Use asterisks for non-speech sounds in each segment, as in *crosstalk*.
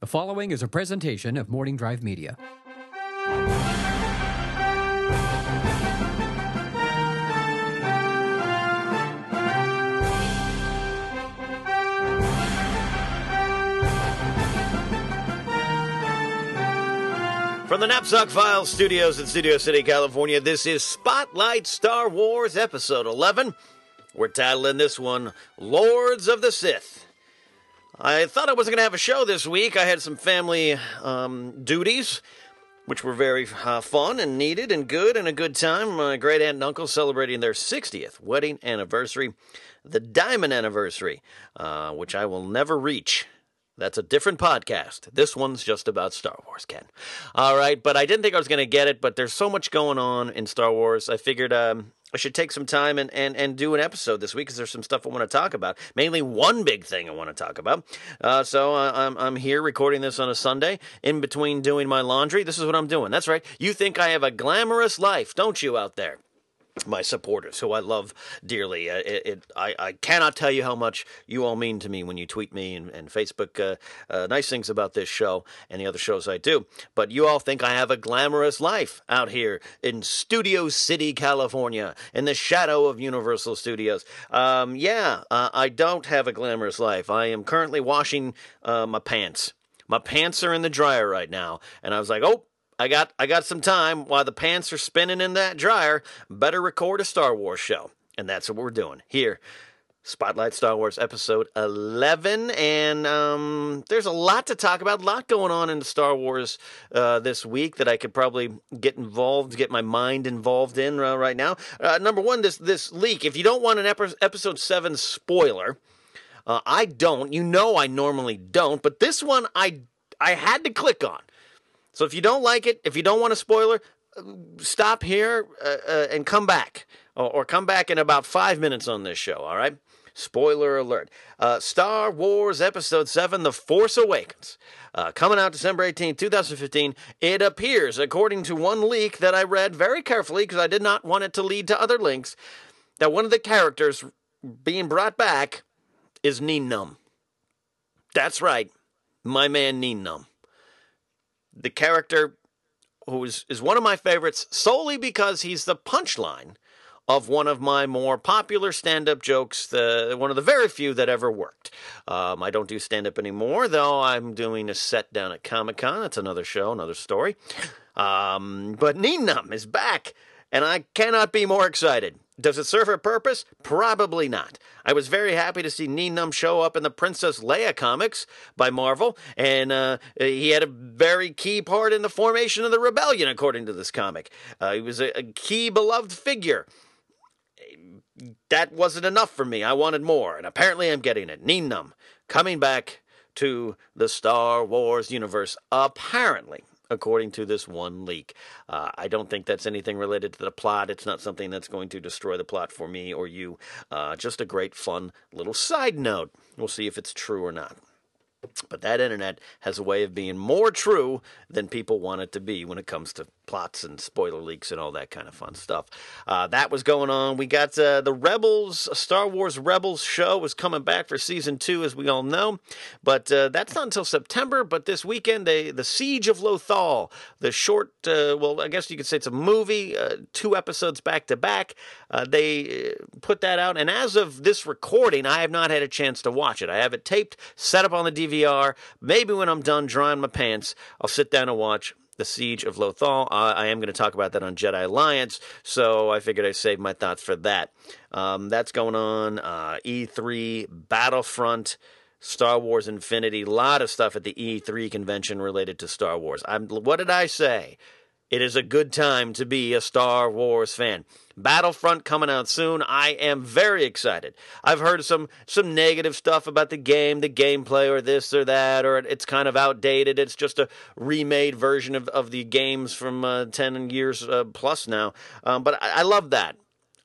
The following is a presentation of Morning Drive Media. From the Knapsack Files studios in Studio City, California, this is Spotlight Star Wars Episode 11. We're titling this one Lords of the Sith. I thought I wasn't going to have a show this week. I had some family um, duties, which were very uh, fun and needed and good and a good time. My great aunt and uncle celebrating their 60th wedding anniversary, the diamond anniversary, uh, which I will never reach. That's a different podcast. This one's just about Star Wars, Ken. All right, but I didn't think I was going to get it, but there's so much going on in Star Wars. I figured um, I should take some time and, and, and do an episode this week because there's some stuff I want to talk about. Mainly one big thing I want to talk about. Uh, so uh, I'm, I'm here recording this on a Sunday in between doing my laundry. This is what I'm doing. That's right. You think I have a glamorous life, don't you, out there? My supporters, who I love dearly. Uh, it, it, I, I cannot tell you how much you all mean to me when you tweet me and, and Facebook uh, uh, nice things about this show and the other shows I do. But you all think I have a glamorous life out here in Studio City, California, in the shadow of Universal Studios. Um, yeah, uh, I don't have a glamorous life. I am currently washing uh, my pants. My pants are in the dryer right now, and I was like, oh, I got I got some time while the pants are spinning in that dryer. Better record a Star Wars show, and that's what we're doing here. Spotlight Star Wars episode 11. And um, there's a lot to talk about, a lot going on in Star Wars uh, this week that I could probably get involved, get my mind involved in uh, right now. Uh, number one, this, this leak. If you don't want an ep- episode 7 spoiler, uh, I don't. You know I normally don't, but this one I, I had to click on. So if you don't like it, if you don't want a spoiler, stop here uh, uh, and come back, or, or, come back in about five minutes on this show. All right. Spoiler alert. Uh, Star Wars Episode 7 The Force Awakens. Uh, coming out December 18, 2015. It appears, according to one leak that I read very carefully because I did not want it to lead to other links, that one of the characters being brought back is Nien Nunb. That's right, my man Nien Nunb the character who is, is one of my favorites solely because he's the punchline of one of my more popular stand up jokes, the, one of the very few that ever worked. Um, I don't do stand up anymore, though I'm doing a set down at Comic Con. That's another show, another story. Um, but Nien Nunb is back, and I cannot be more excited. Does it serve a purpose? Probably not. I was very happy to see Nien Nunb show up in the Princess Leia comics by Marvel, and uh, he had a very key part in the formation of the rebellion, according to this comic. Uh, he was a, a key beloved figure. That wasn't enough for me. I wanted more, and apparently I'm getting it. Nien Nunb coming back to the Star Wars universe, apparently according to this one leak. Uh, I don't think that's anything related to the plot. It's not something that's going to destroy the plot for me or you. Uh, just a great, fun little side note. We'll see if it's true or not. But that internet has a way of being more true than people want it to be when it comes to plots and spoiler leaks and all that kind of fun stuff. Uh, that was going on. We got uh, the Rebels, Star Wars Rebels show was coming back for season two, as we all know. But uh, that's not until September. But this weekend, they, the Siege of Lothal, the short, uh, well, I guess you could say it's a movie, uh, two episodes back to back. Uh, they put that out. And as of this recording, I have not had a chance to watch it. I have it taped, set up on the DVR. Maybe when I'm done drying my pants, I'll sit down and watch the Siege of Lothal. Uh, I am going to talk about that on Jedi Alliance, so I figured I'd save my thoughts for that. Um, that's going on. Uh, E3, Battlefront, Star Wars Infinity, a lot of stuff at the E3 convention related to Star Wars. I'm, what did I say? It is a good time to be a Star Wars fan. Battlefront coming out soon. I am very excited. I've heard some some negative stuff about the game, the gameplay, or this or that, or it's kind of outdated. It's just a remade version of, of the games from uh, ten years uh, plus now. Um, but I, I love that.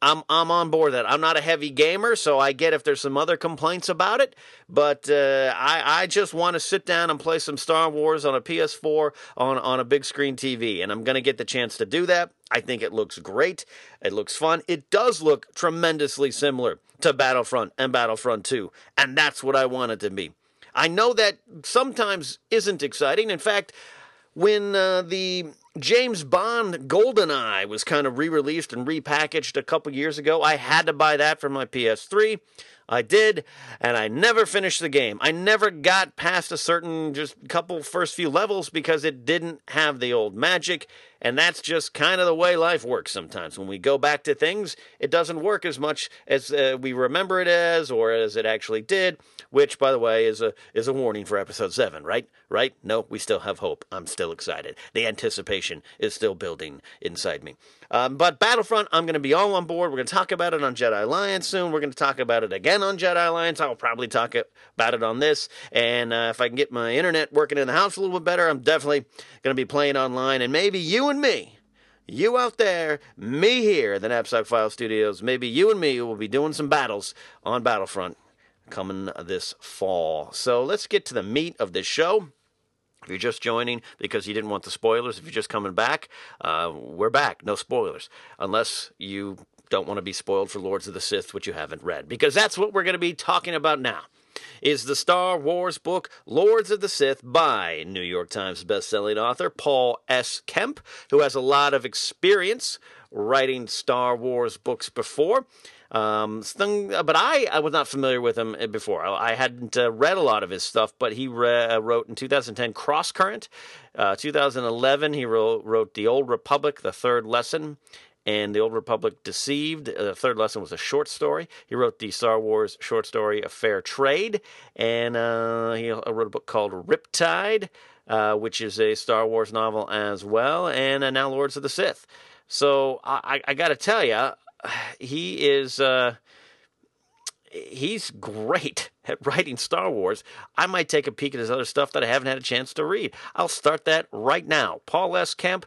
I'm I'm on board that. I'm not a heavy gamer, so I get if there's some other complaints about it. But uh, I I just want to sit down and play some Star Wars on a PS4 on on a big screen TV, and I'm gonna get the chance to do that. I think it looks great. It looks fun. It does look tremendously similar to Battlefront and Battlefront 2, and that's what I want it to be. I know that sometimes isn't exciting. In fact, when uh, the James Bond GoldenEye was kind of re released and repackaged a couple years ago, I had to buy that for my PS3. I did, and I never finished the game. I never got past a certain just couple first few levels because it didn't have the old magic, and that's just kind of the way life works sometimes. When we go back to things, it doesn't work as much as uh, we remember it as or as it actually did, which by the way is a is a warning for episode 7, right? Right? No, we still have hope. I'm still excited. The anticipation is still building inside me. Um, but Battlefront, I'm going to be all on board. We're going to talk about it on Jedi Alliance soon. We're going to talk about it again on Jedi Alliance. I'll probably talk about it on this. And uh, if I can get my internet working in the house a little bit better, I'm definitely going to be playing online. And maybe you and me, you out there, me here, at the Knapsack File Studios, maybe you and me will be doing some battles on Battlefront coming this fall. So let's get to the meat of this show. If you're just joining because you didn't want the spoilers, if you're just coming back, uh, we're back. No spoilers. Unless you don't want to be spoiled for Lords of the Sith, which you haven't read. Because that's what we're going to be talking about now. Is the Star Wars book Lords of the Sith by New York Times bestselling author Paul S. Kemp, who has a lot of experience writing Star Wars books before. Um, but I, I was not familiar with him uh, before. I, I hadn't uh, read a lot of his stuff, but he re- uh, wrote in 2010 Crosscurrent. Uh, 2011, he wrote, wrote The Old Republic, The Third Lesson, and The Old Republic Deceived. Uh, the third lesson was a short story. He wrote the Star Wars short story A Fair Trade, and uh, he wrote a book called Riptide, uh, which is a Star Wars novel as well, and uh, now Lords of the Sith. So I, I got to tell you, *sighs* he is uh, he's great *laughs* at writing Star Wars. I might take a peek at his other stuff that I haven't had a chance to read. I'll start that right now. Paul S. Kemp,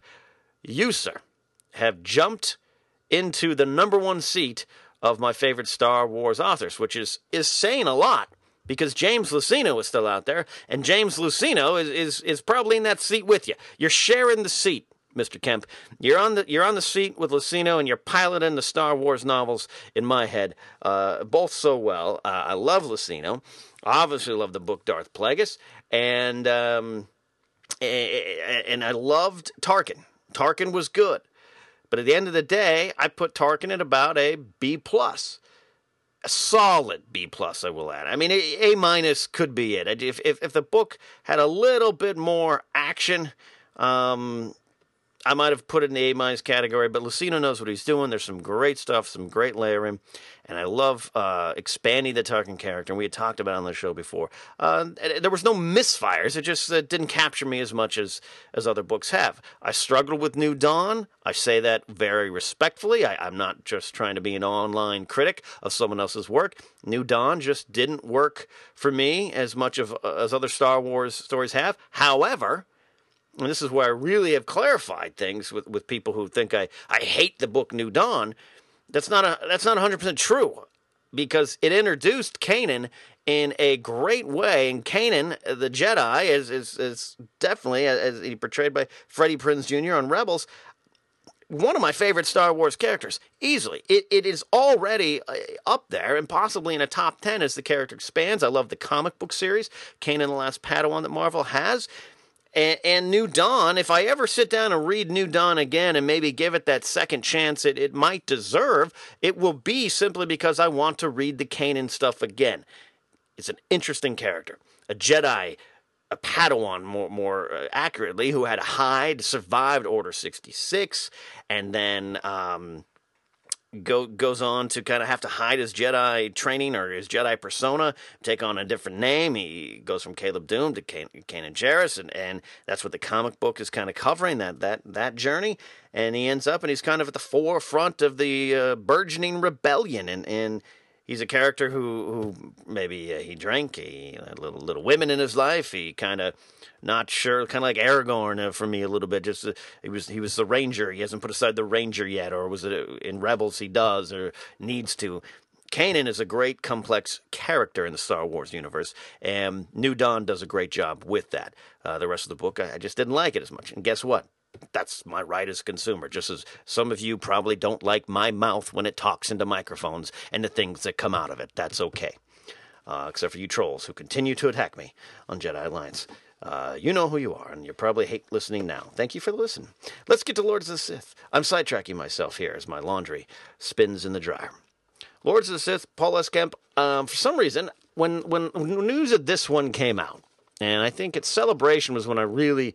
you, sir, have jumped into the number one seat of my favorite Star Wars authors, which is is saying a lot because James Luceno is still out there, and James Luceno is, is, is probably in that seat with you. You're sharing the seat. Mr. Kemp. You're on the you're on the seat with Luceno, and you're piloting the Star Wars novels in my head, uh, both so well. Uh, I love Luceno. I obviously love the book Darth Plagueis, and um, and I loved Tarkin. Tarkin was good, but at the end of the day, I put Tarkin at about a B plus. A solid B plus, I will add. I mean, A, minus could be it. If, if if the book had a little bit more action, um, I might have put it in the A minus category, but Luceno knows what he's doing. There's some great stuff, some great layering, and I love uh, expanding the Tarkin character. And we had talked about on the show before. Uh, there was no misfires; it just uh, didn't capture me as much as as other books have. I struggled with New Dawn. I say that very respectfully. I, I'm not just trying to be an online critic of someone else's work. New Dawn just didn't work for me as much of as other Star Wars stories have. However and this is where I really have clarified things with, with people who think I, I hate the book New Dawn. That's not a that's not 100% true because it introduced Kanan in a great way. And Kanan, the Jedi, is is, is definitely as he portrayed by Freddie Prinze Jr. on Rebels, one of my favorite Star Wars characters, easily. It, it is already uh, up there and possibly in a top 10 as the character expands. I love the comic book series, Kanan the Last Padawan, that Marvel has. And, and, New Dawn, if I ever sit down and read New Dawn again and maybe give it that second chance it, it might deserve, it will be simply because I want to read the Kanan stuff again. It's an interesting character. A Jedi, a Padawan more, more uh, accurately, who had a hide, survived Order 66, and then. Um, go, goes on to kind of have to hide his Jedi training or his Jedi persona, take on a different name. He goes from Caleb Dume to Can- Kanan Jarrus, and, and that's what the comic book is kind of covering that that that journey. And he ends up, and he's kind of at the forefront of the uh, burgeoning rebellion, and and he's a character who who maybe uh, he drank, he had little little women in his life. He kind of not sure, kind of like Aragorn uh, for me a little bit. Just uh, he was he was the ranger. He hasn't put aside the ranger yet, or was it uh, in Rebels he does or needs to. Kanan is a great complex character in the Star Wars universe, and New Dawn does a great job with that. Uh, the rest of the book, I, I just didn't like it as much. And guess what? That's my right as a consumer. Just as some of you probably don't like my mouth when it talks into microphones and the things that come out of it. That's okay. uh, except for you trolls who continue to attack me on Jedi Alliance. Uh, you know who you are, and you probably hate listening now. Thank you for the listen. Let's get to Lords of the Sith. I'm sidetracking myself here as my laundry spins in the dryer. Lords of the Sith, Paul S. Kemp. Um, for some reason, when, when when news of this one came out, and I think its celebration was when I really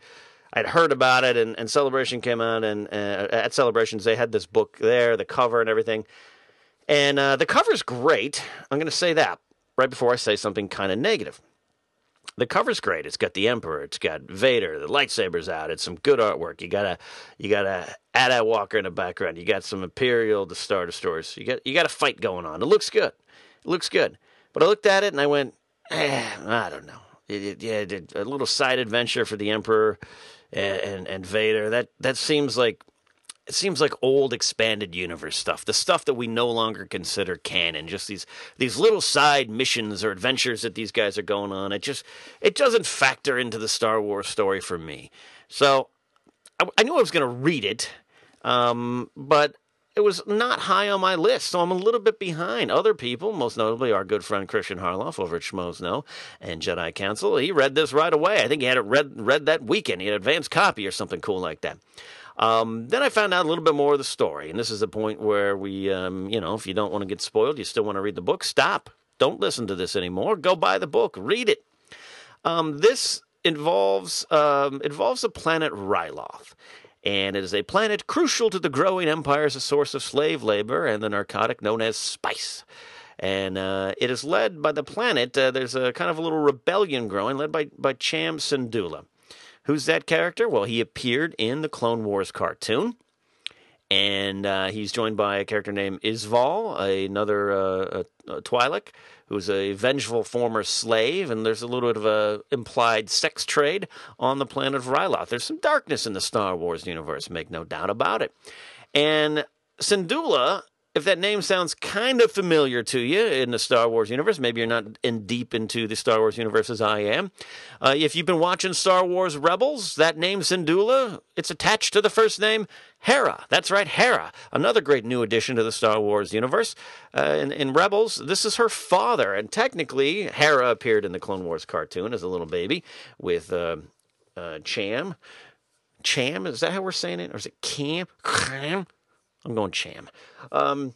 I'd heard about it, and, and Celebration came out, and uh, at Celebrations they had this book there, the cover and everything, and uh, the cover's great. I'm going to say that right before I say something kind of negative. The cover's great. It's got the Emperor. It's got Vader. The lightsabers out. It's some good artwork. You got a you got a AT-AT Walker in the background. You got some Imperial the Star Destroyers. You got you got a fight going on. It looks good. It looks good. But I looked at it and I went, eh, I don't know. Yeah, a little side adventure for the Emperor and, and, and Vader. That that seems like it seems like old expanded universe stuff, the stuff that we no longer consider canon. Just these these little side missions or adventures that these guys are going on. It just it doesn't factor into the Star Wars story for me. So I, I knew I was going to read it, um, but it was not high on my list, so I'm a little bit behind. Other people, most notably our good friend Christian Harloff over at Schmoes and Jedi Council, he read this right away. I think he had it read read that weekend. He had an advanced copy or something cool like that. Um, then I found out a little bit more of the story, and this is the point where we, um, you know, if you don't want to get spoiled, you still want to read the book, stop. Don't listen to this anymore. Go buy the book, read it. Um, this involves um, involves the planet Ryloth, and it is a planet crucial to the growing empire as a source of slave labor and the narcotic known as spice. And uh, it is led by the planet. Uh, there's a kind of a little rebellion growing, led by by Cham Syndulla. Who's that character? Well, he appeared in the Clone Wars cartoon. And uh, he's joined by a character named Isval, another uh, a, Twi'lek, who's a vengeful former slave. And there's a little bit of a implied sex trade on the planet of Ryloth. There's some darkness in the Star Wars universe, make no doubt about it. And Syndulla if that name sounds kind of familiar to you in the Star Wars universe, maybe you're not in deep into the Star Wars universe as I am. Uh, if you've been watching Star Wars Rebels, that name Syndulla, it's attached to the first name Hera. That's right, Hera, another great new addition to the Star Wars universe. Uh, in, in, Rebels, this is her father, and technically, Hera appeared in the Clone Wars cartoon as a little baby with uh, uh Cham. Cham, is that how we're saying it, or is it Cam? Cam? I'm going Cham. Um,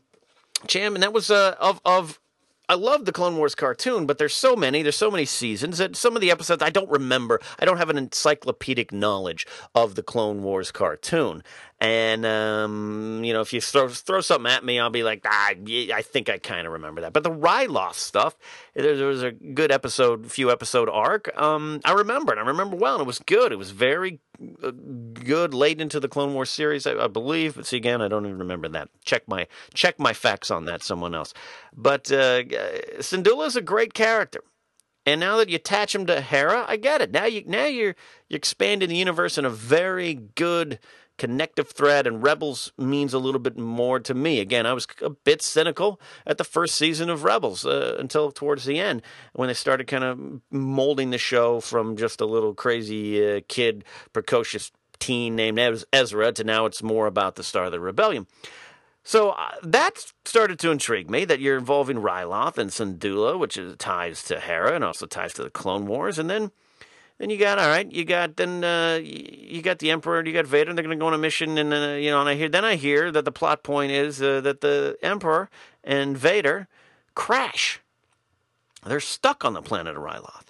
Cham, and that was uh, of of. I love the Clone Wars cartoon, but there's so many, there's so many seasons that some of the episodes I don't remember. I don't have an encyclopedic knowledge of the Clone Wars cartoon. And um, you know, if you throw throw something at me, I'll be like, ah, I think I kind of remember that. But the Ryloth stuff, there, there, was a good episode, few episode arc. Um, I remember it. I remember well, and it was good. It was very uh, good late into the Clone Wars series, I, I, believe. But see, again, I don't even remember that. Check my check my facts on that. Someone else. But uh, Syndulla is a great character. And now that you attach him to Hera, I get it. Now you now you're you're expanding the universe in a very good connective thread, and Rebels means a little bit more to me. Again, I was a bit cynical at the first season of Rebels uh, until towards the end when they started kind of molding the show from just a little crazy uh, kid, precocious teen named Ezra to now it's more about the Star of the Rebellion. So uh, that started to intrigue me that you're involving Ryloth and Syndulla, which is ties to Hera and also ties to the Clone Wars, and then then you got all right. You got then uh, you got the Emperor. You got Vader. And they're going to go on a mission, and uh, you know. And I hear then I hear that the plot point is uh, that the Emperor and Vader crash. They're stuck on the planet of Ryloth,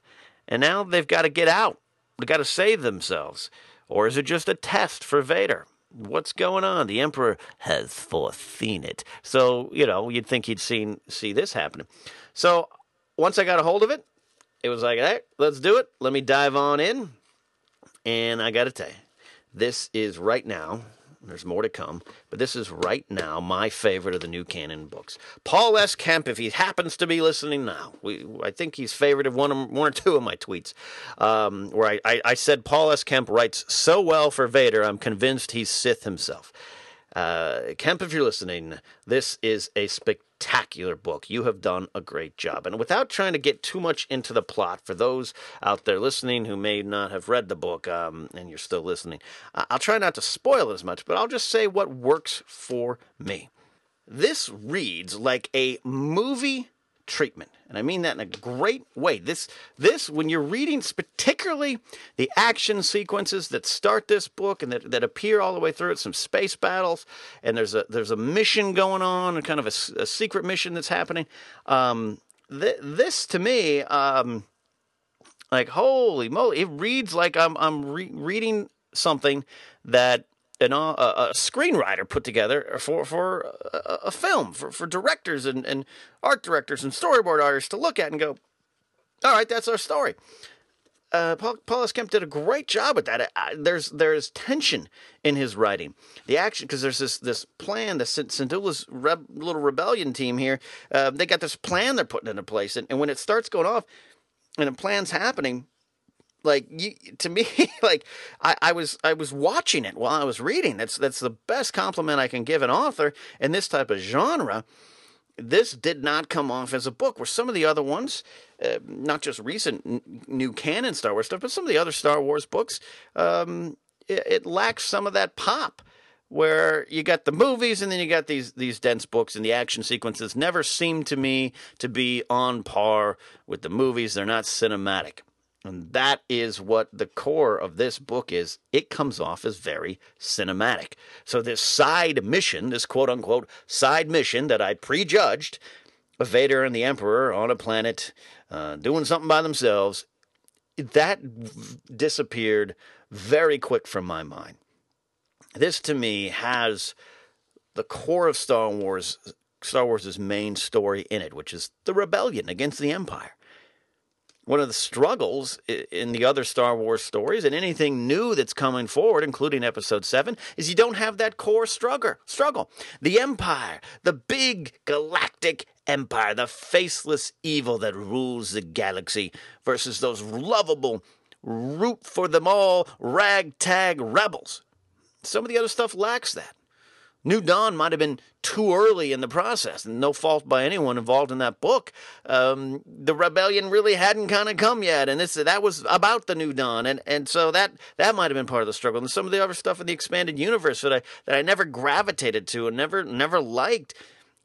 and now they've got to get out. They've got to save themselves, or is it just a test for Vader? What's going on? The Emperor has foreseen it, so you know you'd think he'd seen see this happening. So once I got a hold of it, it was like, hey, let's do it. Let me dive on in. And I got to tell you, this is right now, there's more to come, but this is right now my favorite of the new canon books. Paul S. Kemp, if he happens to be listening now, we, I think he's favorite of one, of, one or two of my tweets, um, where I, I, I said Paul S. Kemp writes so well for Vader, I'm convinced he's Sith himself. Uh, Kemp, if you're listening, this is a spectacular book. You have done a great job. And without trying to get too much into the plot, for those out there listening who may not have read the book um, and you're still listening, I'll try not to spoil as much, but I'll just say what works for me. This reads like a movie treatment. And I mean that in a great way. This, this, when you're reading, particularly the action sequences that start this book and that, that appear all the way through it, some space battles, and there's a there's a mission going on, and kind of a, a secret mission that's happening. Um, th- this to me, um, like holy moly, it reads like I'm I'm re- reading something that an, uh, a screenwriter put together for for a, a film for, for directors and, and art directors and storyboard artists to look at and go, all right, that's our story. Uh, Paul, Paul S. Kemp did a great job with that. I, there's there's tension in his writing, the action because there's this this plan. The Syndulla's reb, little rebellion team here, uh, they got this plan they're putting into place, and, and when it starts going off, and the plan's happening, like you, to me *laughs* like I, I was i was watching it while i was reading. That's that's the best compliment i can give an author in this type of genre. This did not come off as a book. Where some of the other ones uh, not just recent n- new canon star wars stuff but some of the other star wars books um, it, it lacks some of that pop where you got the movies and then you got these these dense books and the action sequences never seem to me to be on par with the movies. They're not cinematic and that is what the core of this book is. It comes off as very cinematic. So, this side mission, this quote unquote side mission that I prejudged, Vader and the Emperor on a planet uh, doing something by themselves, that disappeared very quick from my mind. This to me has the core of Star Wars, Star Wars' main story in it, which is the rebellion against the Empire one of the struggles in the other Star Wars stories and anything new that's coming forward, including Episode 7, is you don't have that core struggle. struggle. The Empire, the big galactic empire, the faceless evil that rules the galaxy, versus those lovable, root for them all, ragtag rebels. Some of the other stuff lacks that. New Dawn might have been too early in the process, and no fault by anyone involved in that book. Um, the rebellion really hadn't kind of come yet, and this that was about the New Dawn, and, and so that that might have been part of the struggle. And some of the other stuff in the expanded universe that I that I never gravitated to and never never liked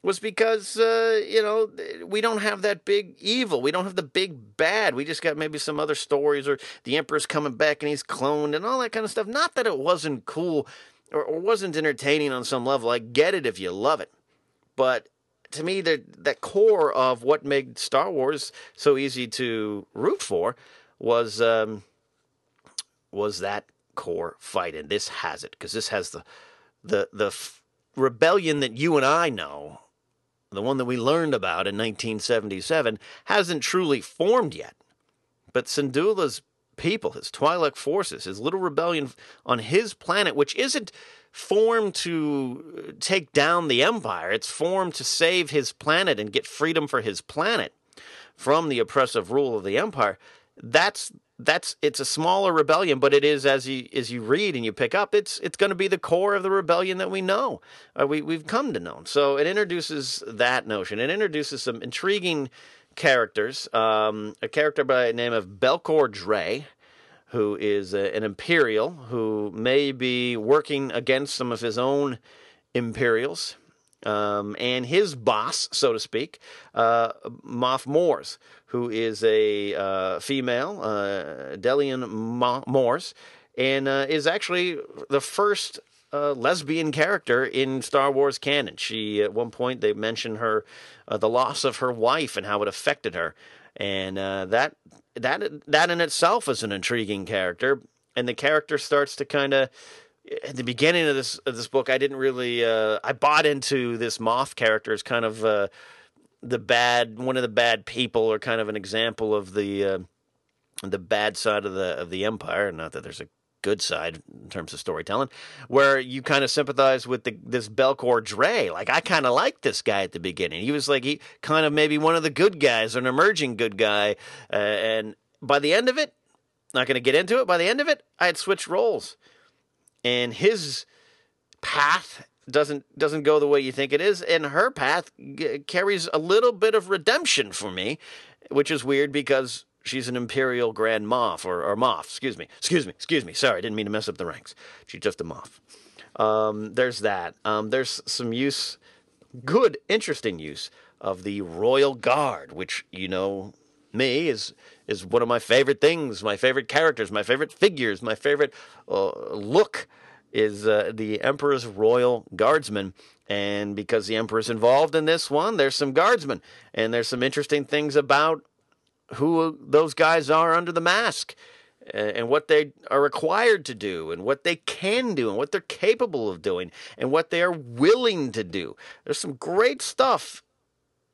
was because uh, you know we don't have that big evil, we don't have the big bad. We just got maybe some other stories, or the Emperor's coming back and he's cloned and all that kind of stuff. Not that it wasn't cool or, or wasn't entertaining on some level. I get it if you love it, but to me, the that core of what made Star Wars so easy to root for was um, was that core fight, and this has it because this has the the the f- rebellion that you and I know, the one that we learned about in 1977, hasn't truly formed yet. But Syndulla's people, his Twi'lek forces, his little rebellion on his planet, which isn't formed to take down the Empire, it's formed to save his planet and get freedom for his planet from the oppressive rule of the Empire. That's that's it's a smaller rebellion, but it is as you as you read and you pick up, it's it's going to be the core of the rebellion that we know, uh, we we've come to know. So it introduces that notion. It introduces some intriguing characters. Um, a character by the name of Belkor Dre, who is a, an Imperial who may be working against some of his own Imperials. Um, and his boss, so to speak, uh, Moff Mors, who is a uh, female, uh, Delian Mors, and uh, is actually the first uh, lesbian character in Star Wars canon. She, at one point, they mention her, uh, the loss of her wife and how it affected her, and uh, that that that in itself is an intriguing character. And the character starts to kind of at the beginning of this of this book, I didn't really uh, I bought into this Moff character as kind of uh, the bad one of the bad people, or kind of an example of the uh, the bad side of the of the Empire. Not that there's a good side in terms of storytelling, where you kind of sympathize with the, this Belkor Dre. Like I kind of liked this guy at the beginning. He was like he kind of maybe one of the good guys, an emerging good guy. Uh, and by the end of it, not going to get into it. By the end of it, I had switched roles, and his path doesn't doesn't go the way you think it is, and her path g- carries a little bit of redemption for me, which is weird because she's an Imperial Grand Moff, or, or Moff, excuse me, excuse me, excuse me. Sorry, I didn't mean to mess up the ranks. She's just a Moff. Um, there's that. Um, there's some use, good, interesting use of the Royal Guard, which you know me is is one of my favorite things, my favorite characters, my favorite figures, my favorite uh, look is uh, the Emperor's Royal Guardsmen. And because the Emperor's involved in this one, there's some guardsmen, and there's some interesting things about who those guys are under the mask and what they are required to do and what they can do and what they're capable of doing and what they are willing to do. There's some great stuff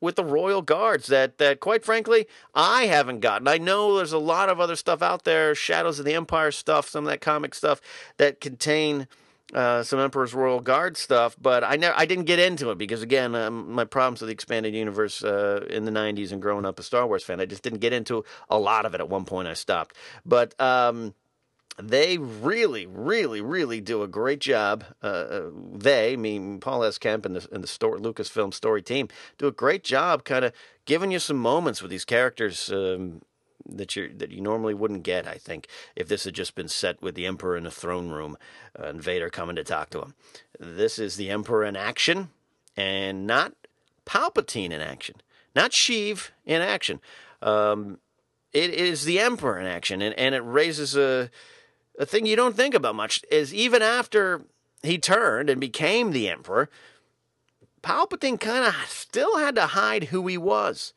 with the Royal Guards that, that quite frankly, I haven't gotten. I know there's a lot of other stuff out there, Shadows of the Empire stuff, some of that comic stuff that contain uh, some Emperor's Royal Guard stuff, but I never, I didn't get into it because again, um, my problems with the expanded universe uh, in the '90s and growing up a Star Wars fan, I just didn't get into a lot of it. At one point, I stopped, but. Um, they really, really, really do a great job. Uh, uh they, I mean, Paul S. Kemp and the, and the story, Lucasfilm story team, do a great job kind of giving you some moments with these characters um, that you that you normally wouldn't get. I think if this had just been set with the Emperor in a throne room uh, and Vader coming to talk to him, this is the Emperor in action and not Palpatine in action, not Sheev in action. Um, it is the Emperor in action, and, and it raises a a thing you don't think about much. Is even after he turned and became the Emperor, Palpatine kind of still had to hide who he was.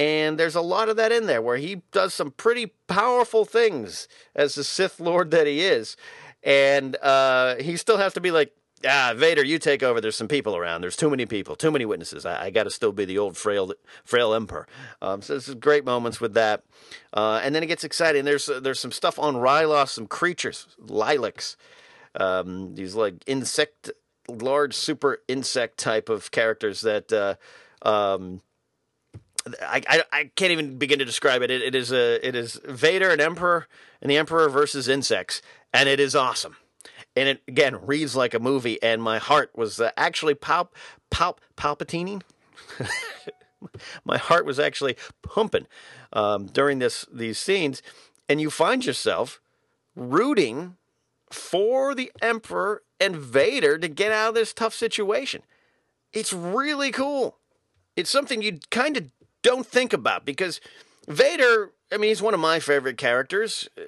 And there's a lot of that in there where he does some pretty powerful things as the Sith Lord that he is. And uh, he still has to be like, ah, Vader, you take over. There's some people around. There's too many people, too many witnesses. I, I got to still be the old frail, frail emperor. Um, so there's great moments with that. Uh, and then it gets exciting. There's uh, there's some stuff on Ryloth, some creatures, lyleks, um, these like insect, large super insect type of characters that. Uh, um, I, I, I can't even begin to describe it. it. It is a it is Vader and Emperor and the Emperor versus insects, and it is awesome. And it again reads like a movie, and my heart was uh, actually palp palp palpitating. *laughs* my heart was actually pumping um, during this these scenes, and you find yourself rooting for the Emperor and Vader to get out of this tough situation. It's really cool. It's something you kind of don't think about because Vader, I mean, he's one of my favorite characters. Uh,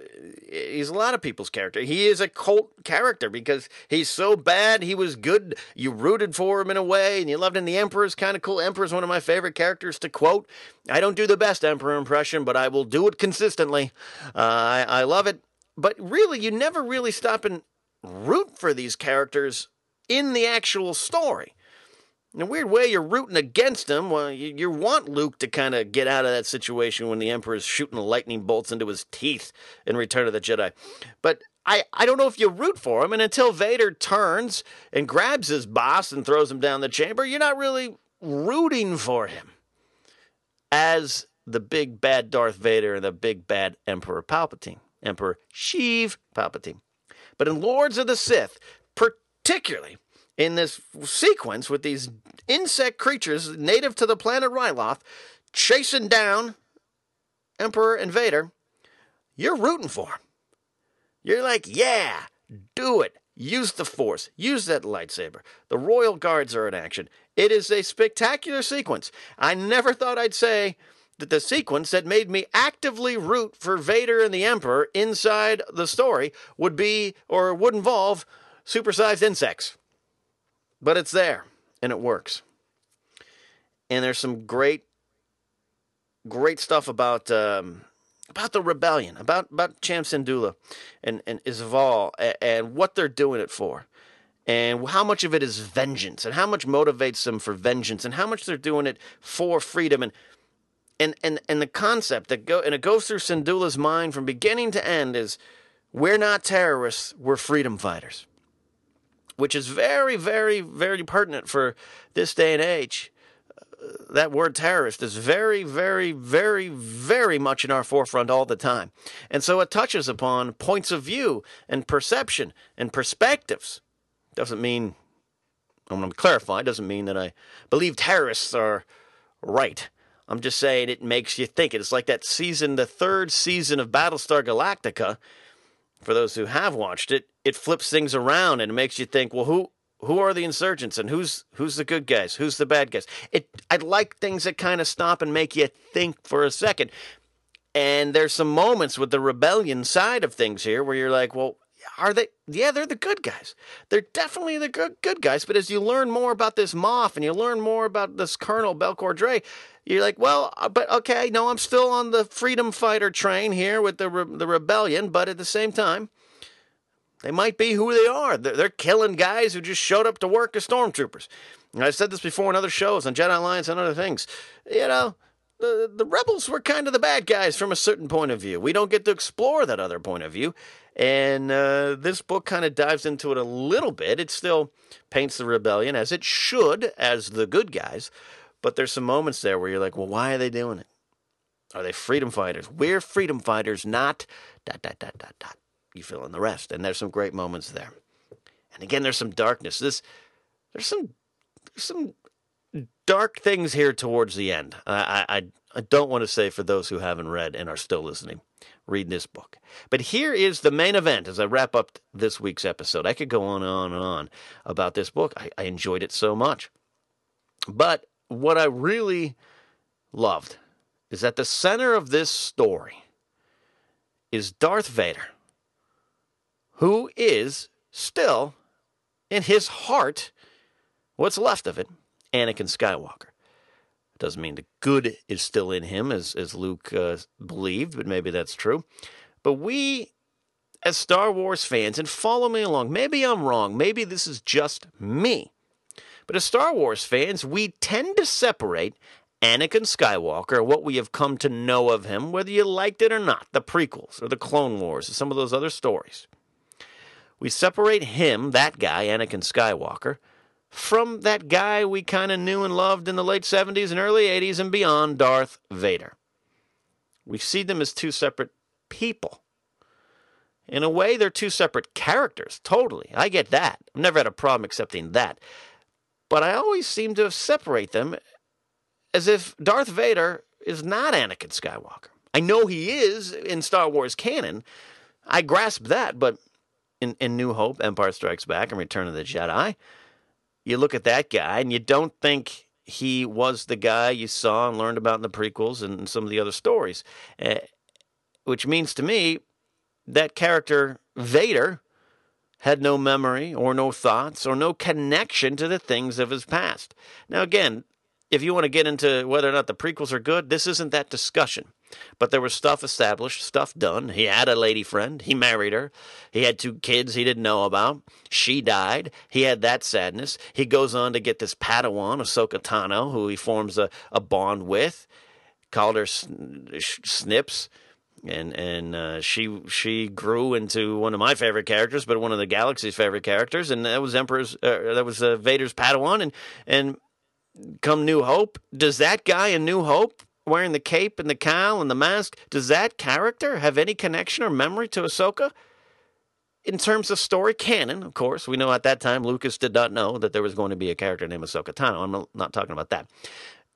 he's a lot of people's character. He is a cult character because he's so bad. He was good. You rooted for him in a way, and you loved him. The Emperor's kind of cool. Emperor's one of my favorite characters to quote. I don't do the best Emperor impression, but I will do it consistently. Uh, I, I love it. But really, you never really stop and root for these characters in the actual story in a weird way, you're rooting against him. Well, you, you want Luke to kind of get out of that situation when the Emperor's shooting lightning bolts into his teeth in Return of the Jedi. But I, I don't know if you root for him. And until Vader turns and grabs his boss and throws him down the chamber, you're not really rooting for him as the big bad Darth Vader and the big bad Emperor Palpatine, Emperor Sheev Palpatine. But in Lords of the Sith, particularly, in this sequence with these insect creatures native to the planet Ryloth chasing down Emperor and Vader, you're rooting for them. You're like, yeah, do it. Use the Force. Use that lightsaber. The Royal Guards are in action. It is a spectacular sequence. I never thought I'd say that the sequence that made me actively root for Vader and the Emperor inside the story would be or would involve supersized insects but it's there and it works. And there's some great, great stuff about um, about the rebellion, about about Cham Syndulla and and Isval and, and what they're doing it for, and how much of it is vengeance, and how much motivates them for vengeance, and how much they're doing it for freedom, and and and and the concept that go and it goes through Syndulla's mind from beginning to end is, we're not terrorists, we're freedom fighters which is very, very, very pertinent for this day and age. Uh, that word terrorist is very, very, very, very much in our forefront all the time. And so it touches upon points of view and perception and perspectives. Doesn't mean, I'm going to clarify, doesn't mean that I believe terrorists are right. I'm just saying it makes you think. It's like that season, the third season of Battlestar Galactica. For those who have watched it, it flips things around and makes you think, well, who who are the insurgents and who's who's the good guys, who's the bad guys. It I like things that kind of stop and make you think for a second. And there's some moments with the rebellion side of things here where you're like, well, are they? Yeah, they're the good guys. They're definitely the good good guys. But as you learn more about this Moff and you learn more about this Colonel Belkor Dre, you're like, well, uh, but okay, no, I'm still on the freedom fighter train here with the re- the rebellion. But at the same time, they might be who they are. They're, killing guys who just showed up to work as stormtroopers. And I've said this before in other shows on Jedi Alliance and other things. You know, the, the rebels were kind of the bad guys from a certain point of view. We don't get to explore that other point of view. And uh, this book kind of dives into it a little bit. It still paints the rebellion as it should, as the good guys. But there's some moments there where you're like, well, why are they doing it? Are they freedom fighters? We're freedom fighters, not dot, dot, dot, dot, dot. You fill in the rest. And there's some great moments there. And again, there's some darkness. This, there's some, some dark things here towards the end. I, I, I don't want to say for those who haven't read and are still listening, read this book. But here is the main event as I wrap up this week's episode. I could go on and on and on about this book. I, I enjoyed it so much. But what I really loved is at the center of this story is Darth Vader, who is still in his heart, what's left of it, Anakin Skywalker. Doesn't mean the good is still in him, as, as Luke uh, believed, but maybe that's true. But we, as Star Wars fans, and follow me along, maybe I'm wrong, maybe this is just me. But as Star Wars fans, we tend to separate Anakin Skywalker, what we have come to know of him, whether you liked it or not, the prequels or the Clone Wars or some of those other stories. We separate him, that guy, Anakin Skywalker, from that guy we kind of knew and loved in the late 70s and early 80s and beyond, Darth Vader. We see them as two separate people. In a way, they're two separate characters, totally. I get that. I've never had a problem accepting that. But I always seem to separate them as if Darth Vader is not Anakin Skywalker. I know he is in Star Wars canon. I grasp that, but in, in New Hope, Empire Strikes Back, and Return of the Jedi, you look at that guy and you don't think he was the guy you saw and learned about in the prequels and some of the other stories. Uh, which means to me that character, Vader, had no memory or no thoughts or no connection to the things of his past. Now, again, if you want to get into whether or not the prequels are good, this isn't that discussion. But there was stuff established, stuff done. He had a lady friend. He married her. He had two kids he didn't know about. She died. He had that sadness. He goes on to get this Padawan, Ahsoka Tano, who he forms a, a bond with. Called her Snips. And and uh, she she grew into one of my favorite characters, but one of the galaxy's favorite characters, and that was Emperor's uh, that was uh, Vader's Padawan, and and come New Hope, does that guy in New Hope wearing the cape and the cowl and the mask, does that character have any connection or memory to Ahsoka? In terms of story canon, of course, we know at that time Lucas did not know that there was going to be a character named Ahsoka Tano. I'm not talking about that.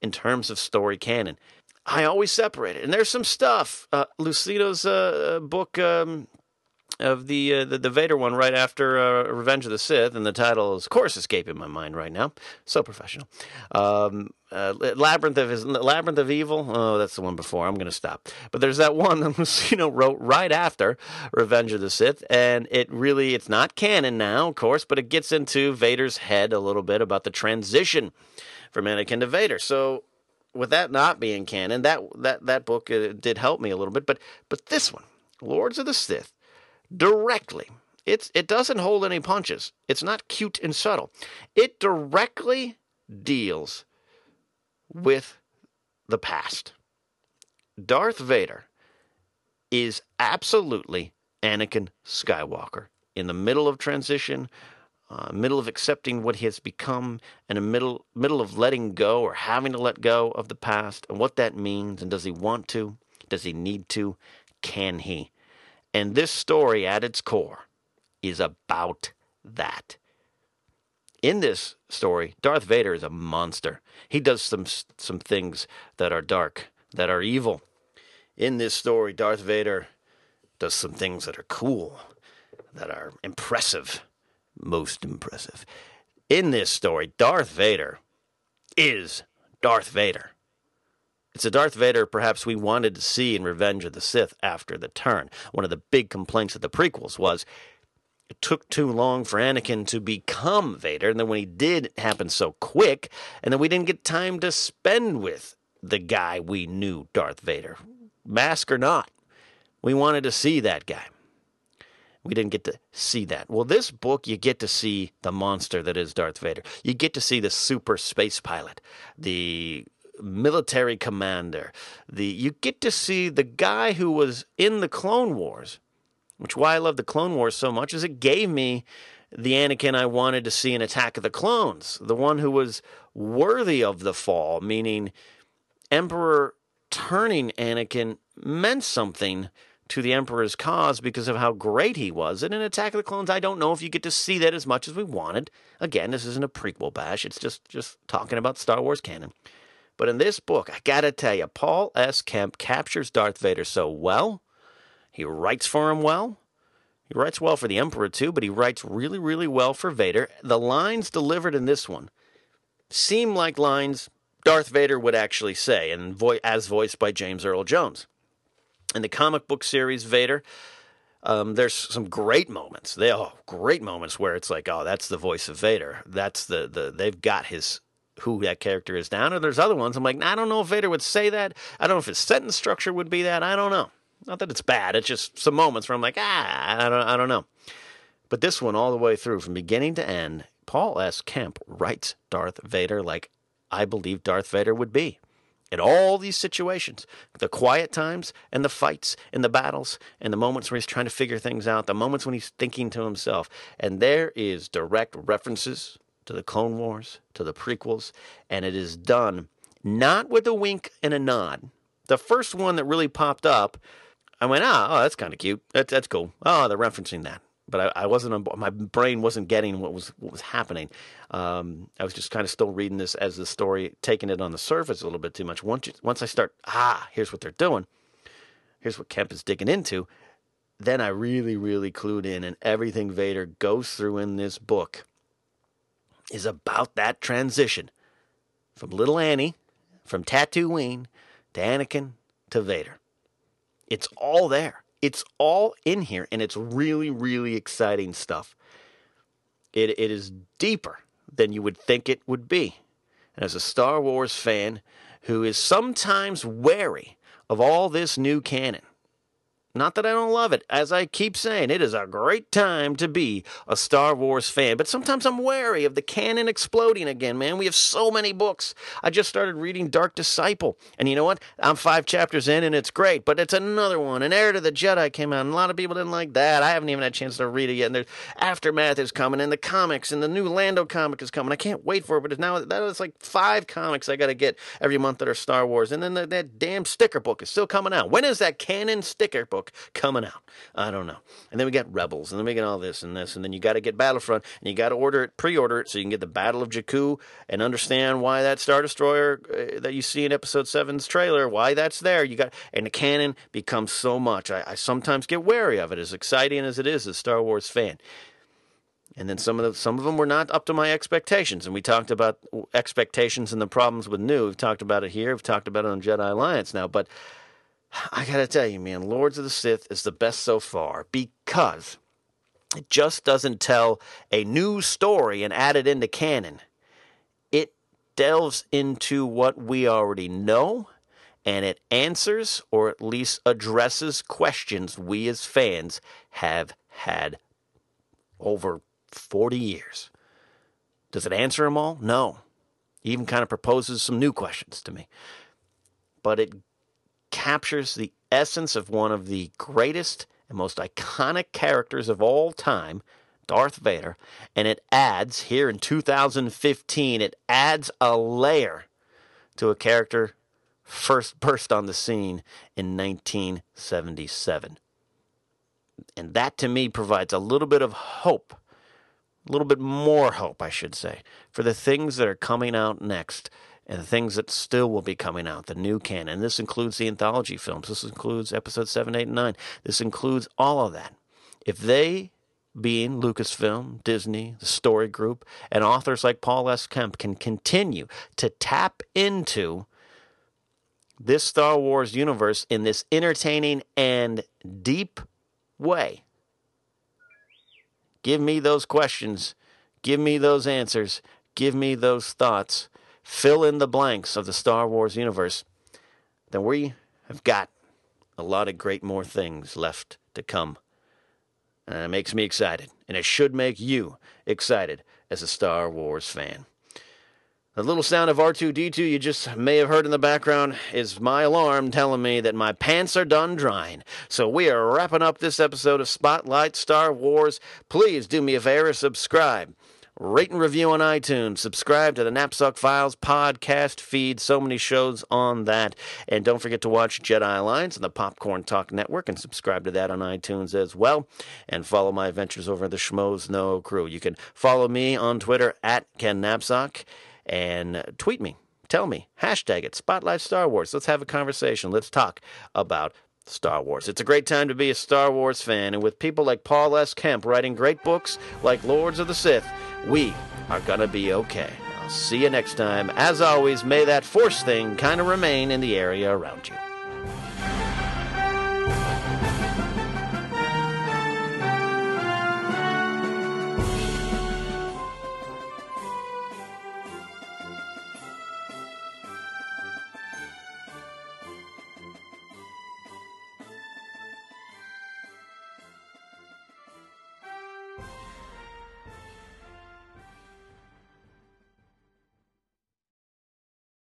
In terms of story canon, I always separate it. And there's some stuff. Uh, Lucito's uh, book, um, of the, uh, the, the Vader one right after uh, Revenge of the Sith, and the title is, of course, escaping my mind right now. So professional. Um, uh, Labyrinth of his Labyrinth of Evil. Oh, that's the one before. I'm going to stop. But there's that one that Luceno *laughs* wrote right after Revenge of the Sith, and it really it's not canon now, of course, but it gets into Vader's head a little bit about the transition from Anakin to Vader. So with that not being canon, that that that book uh, did help me a little bit. But but this one, Lords of the Sith, directly. It's, it doesn't hold any punches. It's not cute and subtle. It directly deals with the past. Darth Vader is absolutely Anakin Skywalker in the middle of transition, uh, middle of accepting what he has become, and a middle middle of letting go or having to let go of the past and what that means. And does he want to? Does he need to? Can he? And this story, at its core, is about that. In this story, Darth Vader is a monster. He does some some things that are dark, that are evil. In this story, Darth Vader does some things that are cool, that are impressive, most impressive. in this story, Darth Vader is Darth Vader. It's a Darth Vader perhaps we wanted to see in Revenge of the Sith after the turn. One of the big complaints of the prequels was it took too long for Anakin to become Vader, and then when he did, it happened so quick, and then we didn't get time to spend with the guy we knew, Darth Vader. Mask or not, we wanted to see that guy. We didn't get to see that. Well, this book, you get to see the monster that is Darth Vader. You get to see the super space pilot, the military commander. The you get to see the guy who was in the Clone Wars, which why I love the Clone Wars so much is it gave me the Anakin I wanted to see in Attack of the Clones, the one who was worthy of the fall, meaning Emperor turning Anakin meant something to the Emperor's cause because of how great he was. And in Attack of the Clones, I don't know if you get to see that as much as we wanted. Again, this isn't a prequel bash. It's just just talking about Star Wars canon. But in this book, I gotta tell you, Paul S. Kemp captures Darth Vader so well. He writes for him well. He writes well for the Emperor too, but he writes really, really well for Vader. The lines delivered in this one seem like lines Darth Vader would actually say, and vo- as voiced by James Earl Jones. In the comic book series Vader, um, there's some great moments. They oh, great moments where it's like, oh, that's the voice of Vader. That's the the they've got his who that character is down. And there's other ones I'm like, I don't know if Vader would say that. I don't know if his sentence structure would be that. I don't know. Not that it's bad. It's just some moments where I'm like, ah, I don't, I don't know. But this one, all the way through, from beginning to end, Paul S. Kemp writes Darth Vader like I believe Darth Vader would be. In all these situations, the quiet times and the fights and the battles and the moments where he's trying to figure things out, the moments when he's thinking to himself. And there is direct references to the Clone Wars, to the prequels, and it is done not with a wink and a nod. The first one that really popped up, I went, ah, oh, that's kind of cute. That's that's cool. Oh, they're referencing that, but I, I wasn't. My brain wasn't getting what was what was happening. Um, I was just kind of still reading this as the story, taking it on the surface a little bit too much. Once you, once I start, ah, here's what they're doing. Here's what Kemp is digging into. Then I really, really clued in, and everything Vader goes through in this book is about that transition from little Annie, from Tatooine to Anakin to Vader. It's all there. It's all in here, and it's really, really exciting stuff. It, it is deeper than you would think it would be. And as a Star Wars fan who is sometimes wary of all this new canon, not that I don't love it. As I keep saying, it is a great time to be a Star Wars fan. But sometimes I'm wary of the canon exploding again, man. We have so many books. I just started reading Dark Disciple. And you know what? I'm five chapters in and it's great, but it's another one. An Heir to the Jedi came out, and a lot of people didn't like that. I haven't even had a chance to read it yet. And there's Aftermath is coming, and the comics, and the new Lando comic is coming. I can't wait for it, but now that is like five comics I got to get every month that are Star Wars. And then the, that damn sticker book is still coming out. When is that canon sticker book? Book coming out. I don't know. And then we got Rebels, and then we get all this and this, and then you got to get Battlefront, and you got to order it, pre-order it, so you can get the Battle of Jakku and understand why that Star Destroyer uh, that you see in Episode 7's trailer, why that's there. You got, and the canon becomes so much. I, I sometimes get wary of it, as exciting as it is as Star Wars fan. And then some of the, some of them were not up to my expectations. And we talked about expectations and the problems with new. We've talked about it here. We've talked about it on Jedi Alliance now. But I gotta tell you, man, Lords of the Sith is the best so far because it just doesn't tell a new story and add it into canon. It delves into what we already know and it answers or at least addresses questions we as fans have had over 40 years. Does it answer them all? No. Even kind of proposes some new questions to me. But it captures the essence of one of the greatest and most iconic characters of all time, Darth Vader, and it adds, here in 2015, it adds a layer to a character first burst on the scene in 1977. And that to me provides a little bit of hope, a little bit more hope, I should say, for the things that are coming out next and the things that still will be coming out, the new canon. This includes the anthology films. This includes episodes 7, 8, and 9. This includes all of that. If they being Lucasfilm, Disney, the Story Group, and authors like Paul S. Kemp can continue to tap into this Star Wars universe in this entertaining and deep way. Give me those questions. Give me those answers. Give me those thoughts. Fill in the blanks of the Star Wars universe. Then we have got a lot of great more things left to come. And it makes me excited, and it should make you excited as a Star Wars fan. The little sound of R2D2 you just may have heard in the background is my alarm telling me that my pants are done drying. So we are wrapping up this episode of Spotlight Star Wars. Please do me a favor, subscribe. Rate and review on iTunes. Subscribe to the Napzok Files podcast feed. So many shows on that. And don't forget to watch Jedi Alliance on the Popcorn Talk Network and subscribe to that on iTunes as well. And follow my adventures over the Schmoes Know Crew. You can follow me on Twitter at Ken Napzok and tweet me. Tell me. Hashtag it. Spotlight Star Wars. Let's have a conversation. Let's talk about Star Wars. It's a great time to be a Star Wars fan, and with people like Paul S. Kemp writing great books like Lords of the Sith, we are going to be okay. I'll see you next time. As always, may that force thing kind of remain in the area around you.